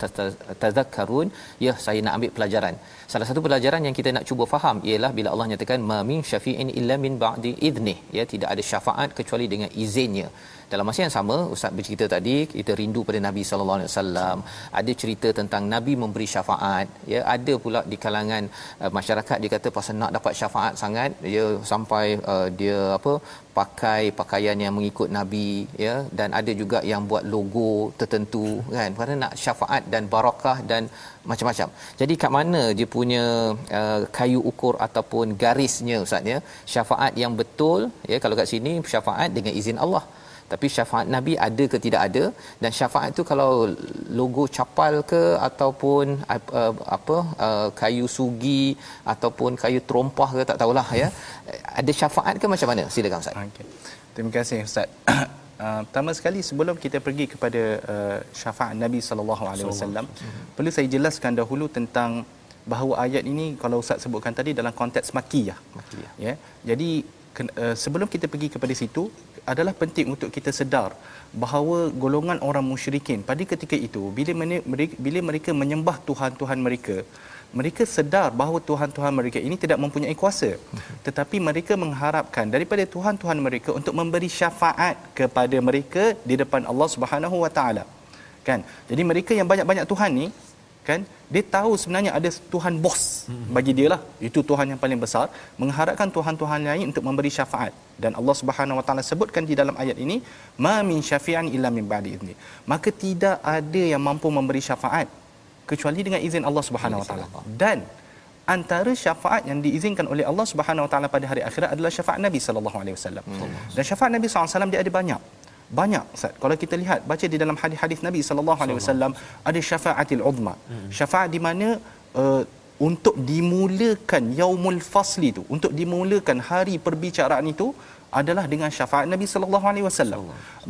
tazakkarun? Ya, saya nak ambil pelajaran. Salah satu pelajaran yang kita nak cuba faham ialah bila Allah nyatakan ma min syafi'in illa min ba'di idnih ya tidak ada syafaat kecuali dengan izinnya dalam masa yang sama ustaz bercerita tadi kita rindu pada Nabi sallallahu alaihi wasallam ada cerita tentang Nabi memberi syafaat ya ada pula di kalangan uh, masyarakat dia kata pasal nak dapat syafaat sangat dia sampai uh, dia apa pakai pakaian yang mengikut nabi ya dan ada juga yang buat logo tertentu kan kerana nak syafaat dan barakah dan macam-macam. Jadi kat mana dia punya uh, kayu ukur ataupun garisnya ustaz ya? Syafaat yang betul ya kalau kat sini syafaat dengan izin Allah tapi syafaat nabi ada ke tidak ada dan syafaat itu kalau logo capal ke ataupun uh, apa uh, kayu sugi ataupun kayu terompah ke tak tahulah ya <laughs> ada syafaat ke macam mana silakan ustaz Okay. Terima kasih Ustaz. Uh, <coughs> pertama sekali sebelum kita pergi kepada uh, syafaat Nabi sallallahu alaihi wasallam perlu saya jelaskan dahulu tentang bahawa ayat ini kalau Ustaz sebutkan tadi dalam konteks makiyah. Makiyah. Ya. Jadi ke- uh, sebelum kita pergi kepada situ adalah penting untuk kita sedar bahawa golongan orang musyrikin pada ketika itu bila mereka, bila mereka menyembah tuhan-tuhan mereka mereka sedar bahawa tuhan-tuhan mereka ini tidak mempunyai kuasa. Tetapi mereka mengharapkan daripada tuhan-tuhan mereka untuk memberi syafaat kepada mereka di depan Allah Subhanahu Wa Taala. Kan? Jadi mereka yang banyak-banyak tuhan ni kan dia tahu sebenarnya ada tuhan bos bagi dia lah. Itu tuhan yang paling besar. Mengharapkan tuhan-tuhan lain untuk memberi syafaat. Dan Allah Subhanahu Wa Taala sebutkan di dalam ayat ini ma min syafi'an illa min ba'di idzni maka tidak ada yang mampu memberi syafaat kecuali dengan izin Allah Subhanahu Wa Taala. Dan antara syafaat yang diizinkan oleh Allah Subhanahu Wa Taala pada hari akhirat adalah syafaat Nabi sallallahu alaihi wasallam. Dan syafaat Nabi sallallahu alaihi wasallam dia ada banyak banyak Ustaz. Kalau kita lihat baca di dalam hadis-hadis Nabi sallallahu alaihi wasallam ada syafaatil uzma. Syafaat di mana uh, untuk dimulakan yaumul fasli itu, untuk dimulakan hari perbicaraan itu adalah dengan syafaat Nabi sallallahu alaihi wasallam.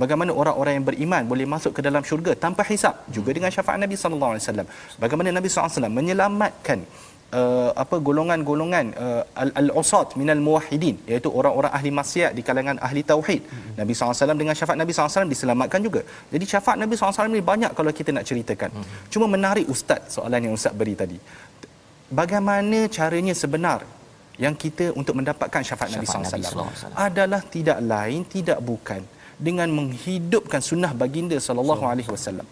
Bagaimana orang-orang yang beriman boleh masuk ke dalam syurga tanpa hisap juga dengan syafaat Nabi sallallahu alaihi wasallam. Bagaimana Nabi sallallahu alaihi wasallam menyelamatkan uh, apa golongan-golongan uh, al-usat minal muwahhidin iaitu orang-orang ahli maksiat di kalangan ahli tauhid. Hmm. Nabi SAW dengan syafaat Nabi SAW diselamatkan juga. Jadi syafaat Nabi SAW ni banyak kalau kita nak ceritakan. Hmm. Cuma menarik ustaz soalan yang ustaz beri tadi. Bagaimana caranya sebenar yang kita untuk mendapatkan syafaat, syafaat Nabi SAW adalah tidak lain tidak bukan dengan menghidupkan sunnah baginda sallallahu alaihi wasallam.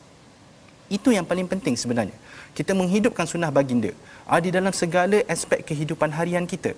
Itu yang paling penting sebenarnya. Kita menghidupkan sunnah baginda di dalam segala aspek kehidupan harian kita.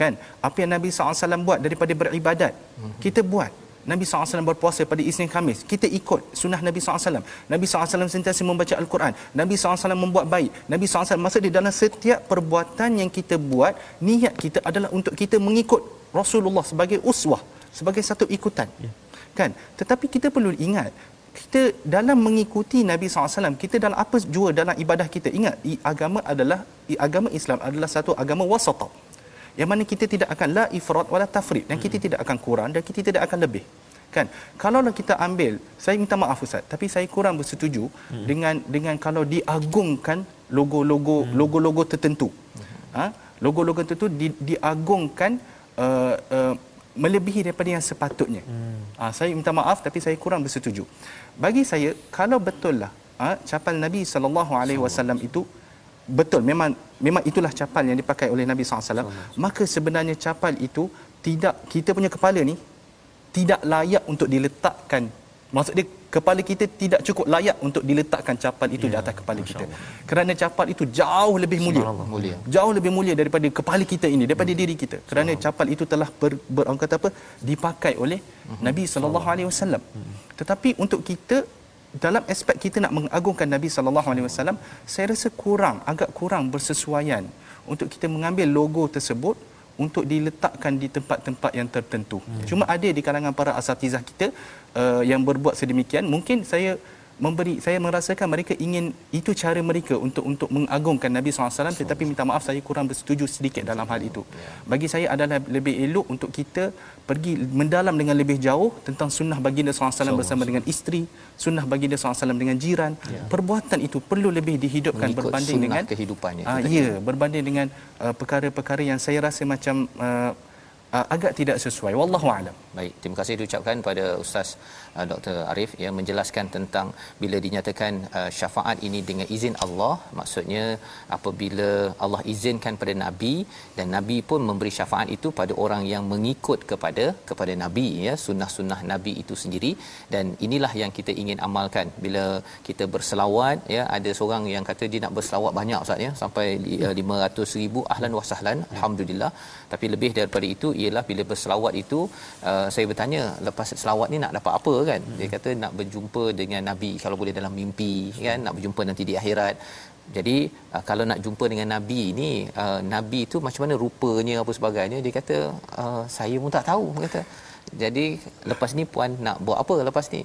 Kan? Apa yang Nabi SAW buat daripada beribadat, hmm. kita buat. Nabi SAW berpuasa pada Isnin Khamis. Kita ikut sunnah Nabi SAW. Nabi SAW sentiasa membaca Al-Quran. Nabi SAW membuat baik. Nabi SAW maksud di dalam setiap perbuatan yang kita buat, niat kita adalah untuk kita mengikut Rasulullah sebagai uswah, sebagai satu ikutan. Ya. Kan? Tetapi kita perlu ingat, kita dalam mengikuti Nabi SAW, kita dalam apa jua dalam ibadah kita. Ingat, agama adalah agama Islam adalah satu agama wasata. Yang mana kita tidak akan la ifrat wala tafrid dan kita tidak akan kurang dan kita tidak akan lebih. Kan? Kalau kita ambil, saya minta maaf Ustaz, tapi saya kurang bersetuju hmm. dengan dengan kalau diagungkan logo-logo hmm. logo-logo tertentu. Hmm. Ha? Logo-logo tertentu di, diagungkan uh, uh, melebihi daripada yang sepatutnya. Hmm. Ha, saya minta maaf tapi saya kurang bersetuju. Bagi saya kalau betul lah ha, capal Nabi sallallahu alaihi wasallam itu betul memang memang itulah capal yang dipakai oleh Nabi SAW maka sebenarnya capal itu tidak kita punya kepala ni tidak layak untuk diletakkan. Maksud dia kepala kita tidak cukup layak untuk diletakkan capal itu ya, di atas kepala kita kerana capal itu jauh lebih mulia. mulia jauh lebih mulia daripada kepala kita ini daripada diri kita kerana capal itu telah ber, ber orang kata apa dipakai oleh uh-huh. Nabi sallallahu alaihi wasallam hmm. tetapi untuk kita dalam aspek kita nak mengagungkan Nabi sallallahu alaihi wasallam saya rasa kurang agak kurang bersesuaian untuk kita mengambil logo tersebut untuk diletakkan di tempat-tempat yang tertentu. Hmm. Cuma ada di kalangan para asatizah kita uh, yang berbuat sedemikian, mungkin saya memberi saya merasakan mereka ingin itu cara mereka untuk untuk mengagungkan Nabi SAW tetapi minta maaf saya kurang bersetuju sedikit dalam hal itu. Bagi saya adalah lebih elok untuk kita pergi mendalam dengan lebih jauh tentang sunnah baginda SAW bersama dengan isteri, sunnah baginda SAW dengan jiran. Ya. Perbuatan itu perlu lebih dihidupkan Mengikut berbanding dengan kehidupannya. Ah ya, berbanding dengan uh, perkara-perkara yang saya rasa macam uh, uh, agak tidak sesuai. Wallahu alam. Baik terima kasih diucapkan pada ustaz uh, Dr Arif ya menjelaskan tentang bila dinyatakan uh, syafaat ini dengan izin Allah. Maksudnya apabila Allah izinkan pada nabi dan nabi pun memberi syafaat itu pada orang yang mengikut kepada kepada nabi ya sunnah-sunnah nabi itu sendiri. Dan inilah yang kita ingin amalkan. Bila kita berselawat ya ada seorang yang kata dia nak berselawat banyak ustaz ya sampai uh, 500,000 ahlan wa sahlan alhamdulillah. Tapi lebih daripada itu ialah bila berselawat itu uh, saya bertanya lepas selawat ni nak dapat apa? kan? Dia kata nak berjumpa dengan nabi kalau boleh dalam mimpi kan? Nak berjumpa nanti di akhirat. Jadi uh, kalau nak jumpa dengan nabi ni uh, nabi tu macam mana rupanya apa sebagainya dia kata uh, saya pun tak tahu kata. Jadi lepas ni puan nak buat apa lepas ni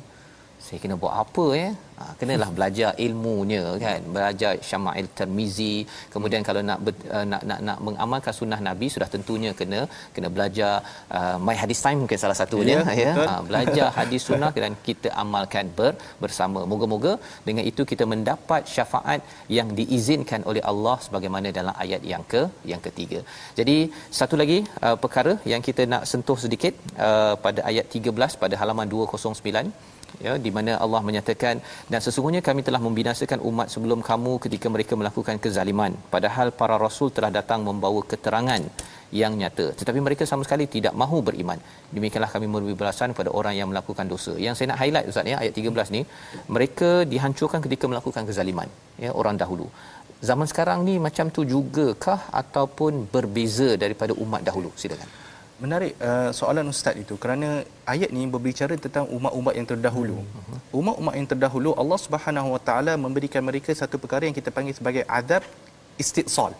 saya kena buat apa ya? Ha, kenalah belajar ilmunya kan? Belajar Syama'il Tirmizi. Kemudian kalau nak uh, nak nak nak mengamalkan sunnah nabi sudah tentunya kena kena belajar uh, my hadis time mungkin salah satunya. Ya, ya. Ha, belajar hadis sunnah dan kita amalkan ber, bersama. Moga-moga dengan itu kita mendapat syafaat yang diizinkan oleh Allah sebagaimana dalam ayat yang ke yang ketiga. Jadi satu lagi uh, perkara yang kita nak sentuh sedikit uh, pada ayat 13 pada halaman 209 ya di mana Allah menyatakan dan sesungguhnya kami telah membinasakan umat sebelum kamu ketika mereka melakukan kezaliman. Padahal para rasul telah datang membawa keterangan yang nyata. Tetapi mereka sama sekali tidak mahu beriman. Demikianlah kami memberi balasan kepada orang yang melakukan dosa. Yang saya nak highlight ustaz ya ayat 13 ni mereka dihancurkan ketika melakukan kezaliman ya orang dahulu. Zaman sekarang ni macam tu jugakah ataupun berbeza daripada umat dahulu? Silakan Menarik uh, soalan ustaz itu kerana ayat ni berbicara tentang umat-umat yang terdahulu. Hmm. Umat-umat yang terdahulu Allah Subhanahu Wa Taala memberikan mereka satu perkara yang kita panggil sebagai azab istisal.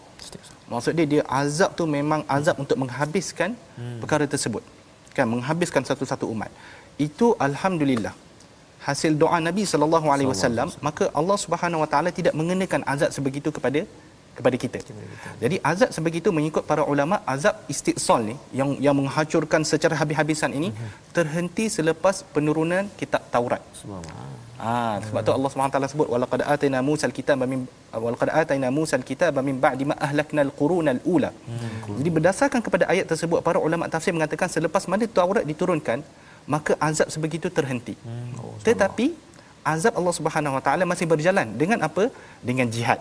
Maksud dia dia azab tu memang azab hmm. untuk menghabiskan hmm. perkara tersebut. Kan menghabiskan satu-satu umat. Itu alhamdulillah hasil doa Nabi sallallahu alaihi wasallam maka Allah Subhanahu Wa Taala tidak mengenakan azab sebegitu kepada kepada kita. Jadi azab sebegitu mengikut para ulama azab istisal ni yang yang menghancurkan secara habis-habisan ini terhenti selepas penurunan kitab Taurat. Subhanallah Ah sebab tu Allah Subhanahu taala sebut walaqad atayna Musa al-kitaba min walaqad atayna Musa al-kitaba min ba'di ma ahlakna al-quruna al-ula. Hmm. Jadi berdasarkan kepada ayat tersebut para ulama tafsir mengatakan selepas mana Taurat diturunkan maka azab sebegitu terhenti. Hmm. Oh, Tetapi azab Allah Subhanahu Wa Taala masih berjalan dengan apa? Dengan jihad.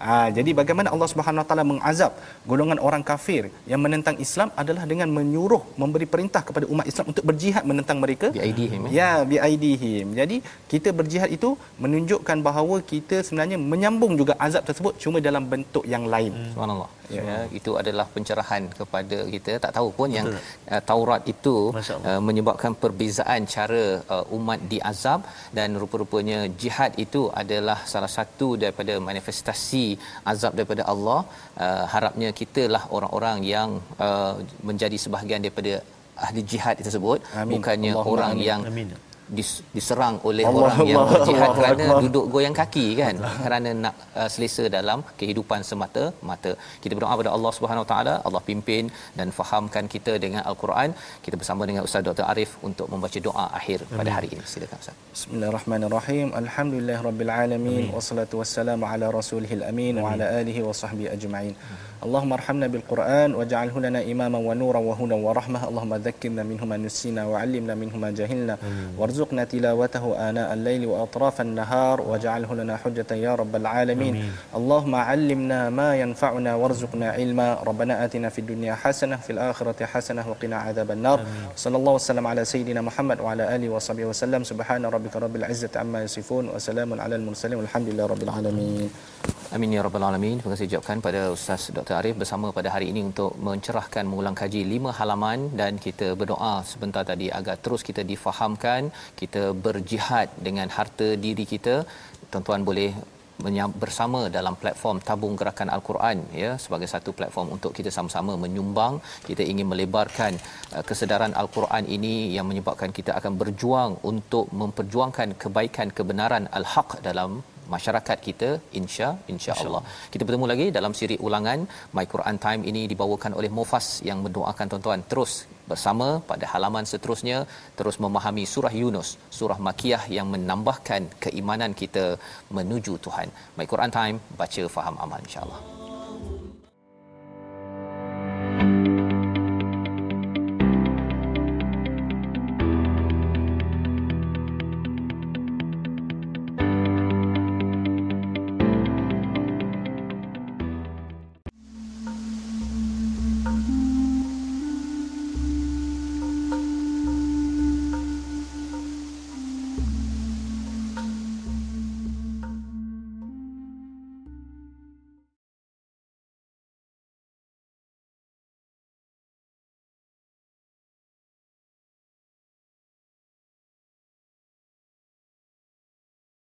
Ha, jadi bagaimana Allah Subhanahu Wa Taala mengazab golongan orang kafir yang menentang Islam adalah dengan menyuruh memberi perintah kepada umat Islam untuk berjihad menentang mereka. Biaidihim. Eh? Ya, biaidihim. Jadi kita berjihad itu menunjukkan bahawa kita sebenarnya menyambung juga azab tersebut cuma dalam bentuk yang lain. Hmm. Subhanallah ya. ya itu adalah pencerahan kepada kita tak tahu pun Betul. yang uh, Taurat itu uh, menyebabkan perbezaan cara uh, umat diazab dan rupa-rupanya jihad itu adalah salah satu daripada manifestasi azab daripada Allah uh, harapnya kitalah orang-orang yang uh, menjadi sebahagian daripada ahli jihad tersebut Amin. bukannya Allah orang Amin. yang Amin diserang oleh Allah orang Allah yang berjihad Allah kerana Allah. duduk goyang kaki kan kerana nak uh, selesa dalam kehidupan semata-mata. Kita berdoa kepada Allah Subhanahu Wa Taala, Allah pimpin dan fahamkan kita dengan al-Quran. Kita bersama dengan Ustaz Dr Arif untuk membaca doa akhir Amin. pada hari ini. Silakan Ustaz. Bismillahirrahmanirrahim. Alhamdulillahirabbil wassalatu wassalamu ala rasulihil amin Amin. wa ala alihi wa sahbihi ajma'in. Amin. اللهم ارحمنا بالقرآن واجعله لنا إماما ونورا وهدى ورحمة. اللهم ذكرنا منه ما نسينا وعلمنا منه ما جهلنا وارزقنا تلاوته آناء الليل وأطراف النهار واجعله لنا حجة يا رب العالمين. أمين. اللهم علمنا ما ينفعنا وارزقنا علما. ربنا آتنا في الدنيا حسنة في الآخرة حسنة وقنا عذاب النار. صلى الله وسلم على سيدنا محمد وعلى آله وصحبه وسلم. سبحان ربك رب العزة عما يصفون وسلام على المرسلين والحمد لله رب العالمين. Amin ya rabbal alamin. Terima kasih ucapkan pada Ustaz Dr. Arif bersama pada hari ini untuk mencerahkan mengulang kaji lima halaman dan kita berdoa sebentar tadi agar terus kita difahamkan, kita berjihad dengan harta diri kita. Tuan-tuan boleh bersama dalam platform tabung gerakan al-Quran ya sebagai satu platform untuk kita sama-sama menyumbang kita ingin melebarkan uh, kesedaran al-Quran ini yang menyebabkan kita akan berjuang untuk memperjuangkan kebaikan kebenaran al-haq dalam masyarakat kita insya insya Allah. Kita bertemu lagi dalam siri ulangan My Quran Time ini dibawakan oleh Mufas yang mendoakan tuan-tuan terus bersama pada halaman seterusnya terus memahami surah Yunus, surah Makiyah yang menambahkan keimanan kita menuju Tuhan. My Quran Time baca faham amal insya-Allah.